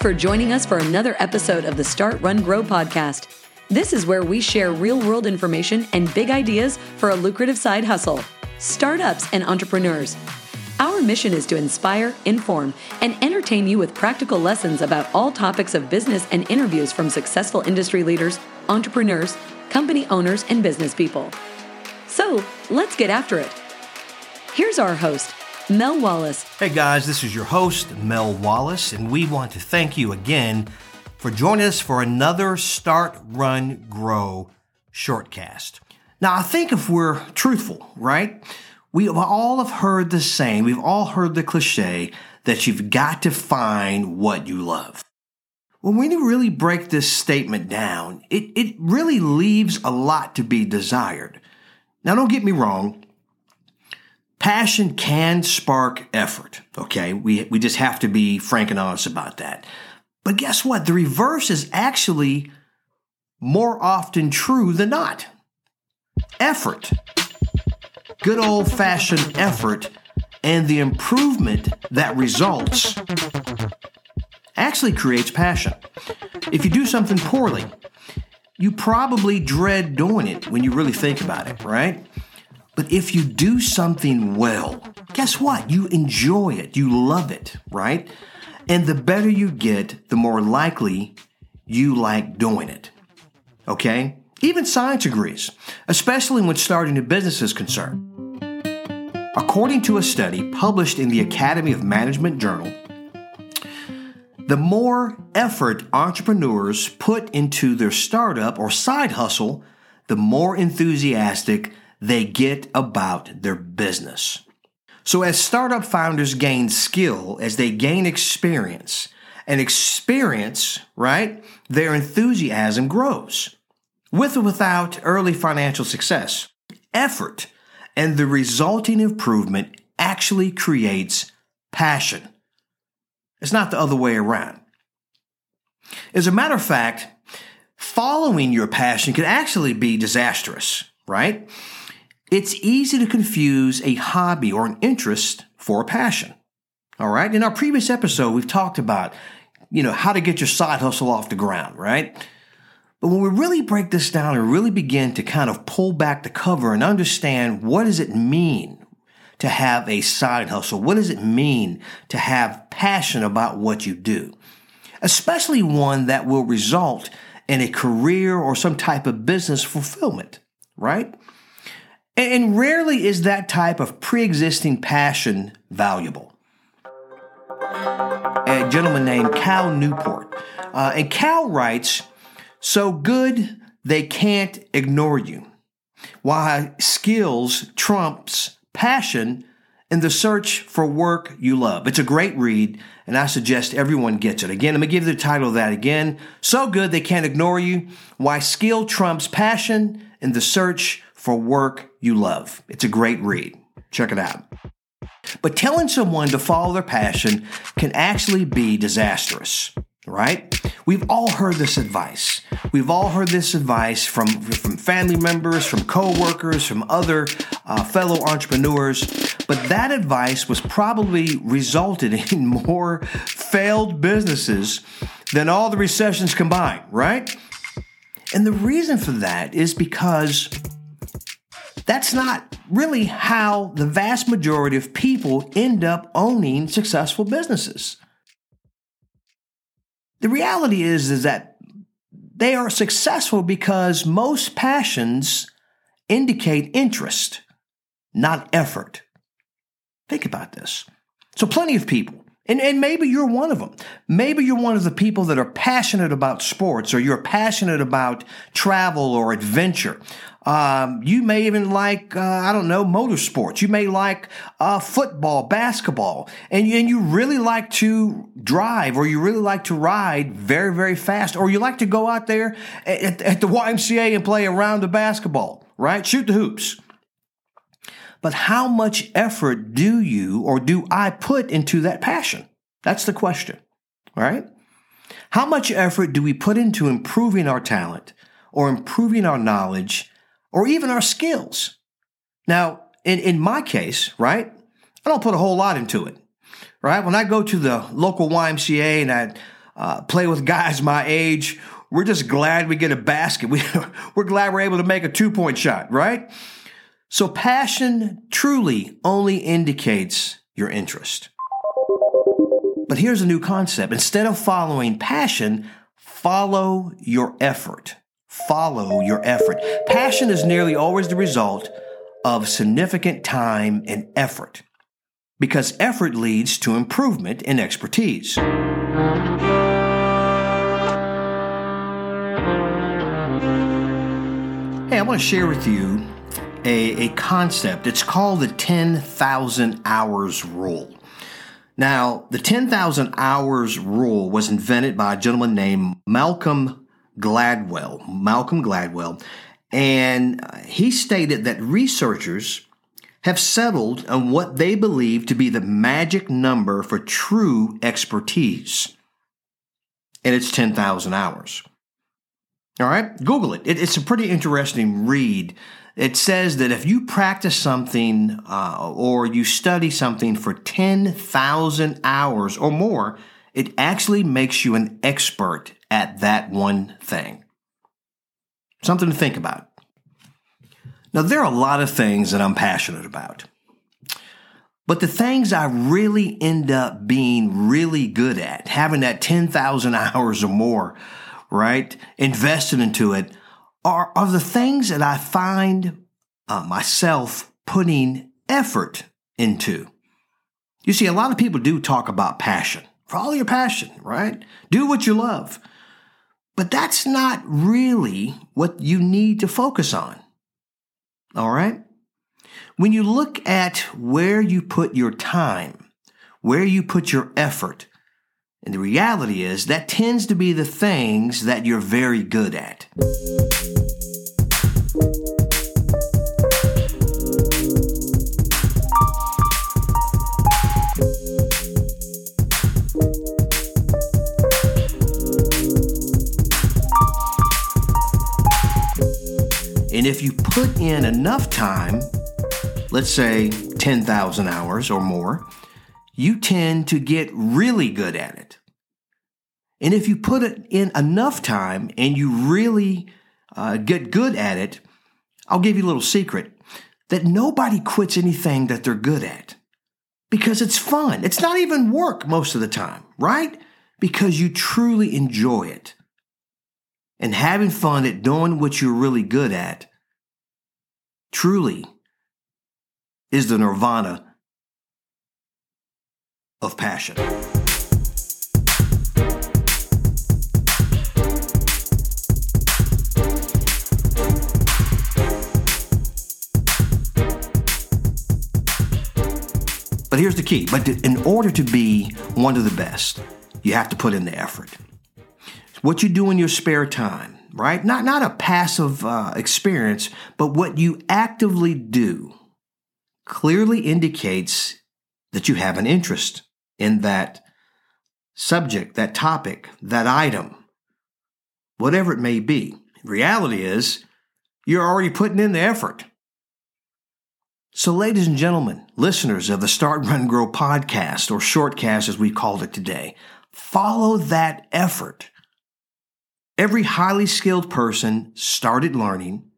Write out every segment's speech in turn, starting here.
for joining us for another episode of the Start, Run, Grow podcast. This is where we share real world information and big ideas for a lucrative side hustle, startups, and entrepreneurs. Our mission is to inspire, inform, and entertain you with practical lessons about all topics of business and interviews from successful industry leaders, entrepreneurs, company owners, and business people. So let's get after it. Here's our host, Mel Wallace. Hey guys, this is your host, Mel Wallace, and we want to thank you again for joining us for another Start, Run, Grow shortcast. Now, I think if we're truthful, right, we all have heard the same, we've all heard the cliche that you've got to find what you love. Well, when you really break this statement down, it, it really leaves a lot to be desired. Now, don't get me wrong. Passion can spark effort. Okay. We, we just have to be frank and honest about that. But guess what? The reverse is actually more often true than not. Effort. Good old fashioned effort and the improvement that results actually creates passion. If you do something poorly, you probably dread doing it when you really think about it, right? But if you do something well, guess what? You enjoy it, you love it, right? And the better you get, the more likely you like doing it. Okay? Even science agrees, especially when starting a business is concerned. According to a study published in the Academy of Management Journal, the more effort entrepreneurs put into their startup or side hustle, the more enthusiastic they get about their business. So, as startup founders gain skill, as they gain experience, and experience, right, their enthusiasm grows. With or without early financial success, effort and the resulting improvement actually creates passion. It's not the other way around. As a matter of fact, following your passion can actually be disastrous, right? It's easy to confuse a hobby or an interest for a passion. All right. In our previous episode, we've talked about, you know, how to get your side hustle off the ground, right? But when we really break this down and really begin to kind of pull back the cover and understand what does it mean to have a side hustle? What does it mean to have passion about what you do? Especially one that will result in a career or some type of business fulfillment, right? And rarely is that type of pre existing passion valuable. A gentleman named Cal Newport. Uh, and Cal writes So good they can't ignore you. Why skills trumps passion in the search for work you love. It's a great read, and I suggest everyone gets it. Again, let me give you the title of that again. So good they can't ignore you. Why skill trumps passion in the search for work you love. It's a great read. Check it out. But telling someone to follow their passion can actually be disastrous, right? We've all heard this advice. We've all heard this advice from, from family members, from coworkers, from other uh, fellow entrepreneurs. But that advice was probably resulted in more failed businesses than all the recessions combined, right? And the reason for that is because that's not really how the vast majority of people end up owning successful businesses. The reality is, is that they are successful because most passions indicate interest, not effort. Think about this. So, plenty of people, and, and maybe you're one of them. Maybe you're one of the people that are passionate about sports, or you're passionate about travel or adventure. Um, you may even like, uh, I don't know, motorsports. You may like uh, football, basketball, and, and you really like to drive or you really like to ride very, very fast, or you like to go out there at, at the YMCA and play a round of basketball, right? Shoot the hoops. But how much effort do you or do I put into that passion? That's the question, right? How much effort do we put into improving our talent or improving our knowledge or even our skills. Now, in, in my case, right, I don't put a whole lot into it, right? When I go to the local YMCA and I uh, play with guys my age, we're just glad we get a basket. We, we're glad we're able to make a two point shot, right? So passion truly only indicates your interest. But here's a new concept. Instead of following passion, follow your effort. Follow your effort. Passion is nearly always the result of significant time and effort because effort leads to improvement in expertise. Hey, I want to share with you a, a concept. It's called the 10,000 hours rule. Now, the 10,000 hours rule was invented by a gentleman named Malcolm Gladwell. Malcolm Gladwell. And he stated that researchers have settled on what they believe to be the magic number for true expertise. And it's 10,000 hours. All right, Google it. it. It's a pretty interesting read. It says that if you practice something uh, or you study something for 10,000 hours or more, it actually makes you an expert at that one thing. Something to think about. Now, there are a lot of things that I'm passionate about. But the things I really end up being really good at, having that 10,000 hours or more, right? Invested into it are, are the things that I find uh, myself putting effort into. You see, a lot of people do talk about passion. Follow your passion, right? Do what you love. But that's not really what you need to focus on. All right? When you look at where you put your time, where you put your effort, and the reality is that tends to be the things that you're very good at. And if you put in enough time, let's say 10,000 hours or more, you tend to get really good at it. And if you put it in enough time and you really uh, get good at it, I'll give you a little secret that nobody quits anything that they're good at because it's fun. It's not even work most of the time, right? Because you truly enjoy it. And having fun at doing what you're really good at truly is the nirvana of passion. But here's the key. But in order to be one of the best, you have to put in the effort. What you do in your spare time, right? Not not a passive uh, experience, but what you actively do clearly indicates that you have an interest in that subject, that topic, that item, whatever it may be. Reality is, you're already putting in the effort. So, ladies and gentlemen, listeners of the Start, Run, Grow podcast, or shortcast as we called it today, follow that effort. Every highly skilled person started learning,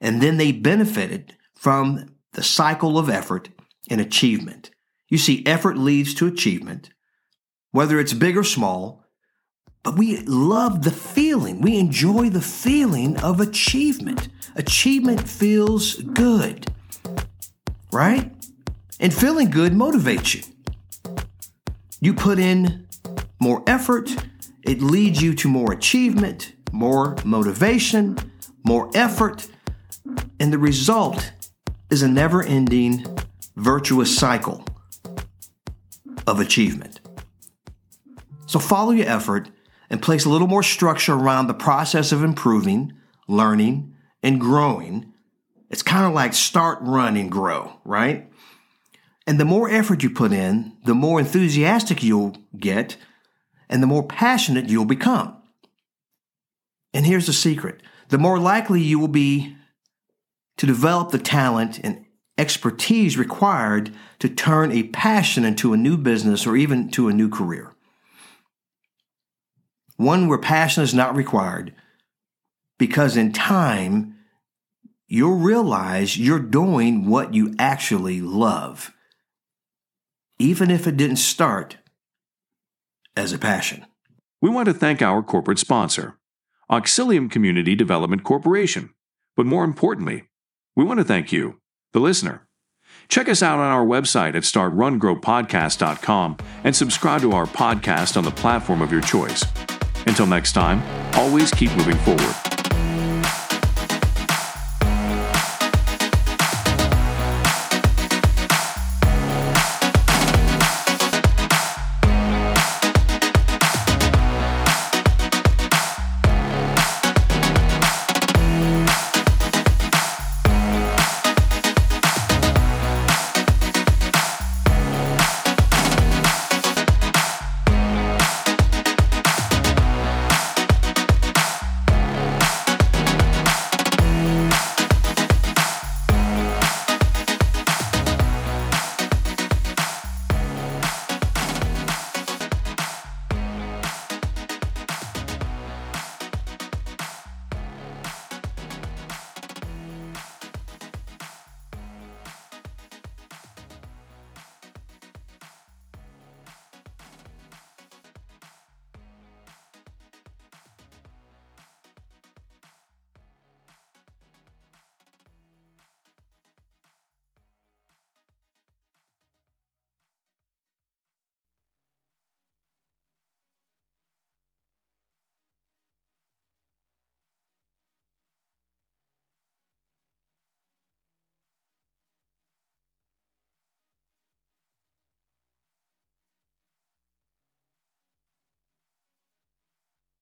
and then they benefited from the cycle of effort and achievement. You see, effort leads to achievement, whether it's big or small, but we love the feeling. We enjoy the feeling of achievement. Achievement feels good, right? And feeling good motivates you. You put in more effort, it leads you to more achievement, more motivation, more effort, and the result is a never ending virtuous cycle of achievement. So follow your effort and place a little more structure around the process of improving, learning, and growing. It's kind of like start, run, and grow, right? And the more effort you put in, the more enthusiastic you'll get, and the more passionate you'll become. And here's the secret the more likely you will be to develop the talent and expertise required to turn a passion into a new business or even to a new career. one where passion is not required. Because in time, you'll realize you're doing what you actually love, even if it didn't start as a passion. We want to thank our corporate sponsor, Auxilium Community Development Corporation. But more importantly, we want to thank you, the listener. Check us out on our website at startrungrowpodcast.com and subscribe to our podcast on the platform of your choice. Until next time, always keep moving forward.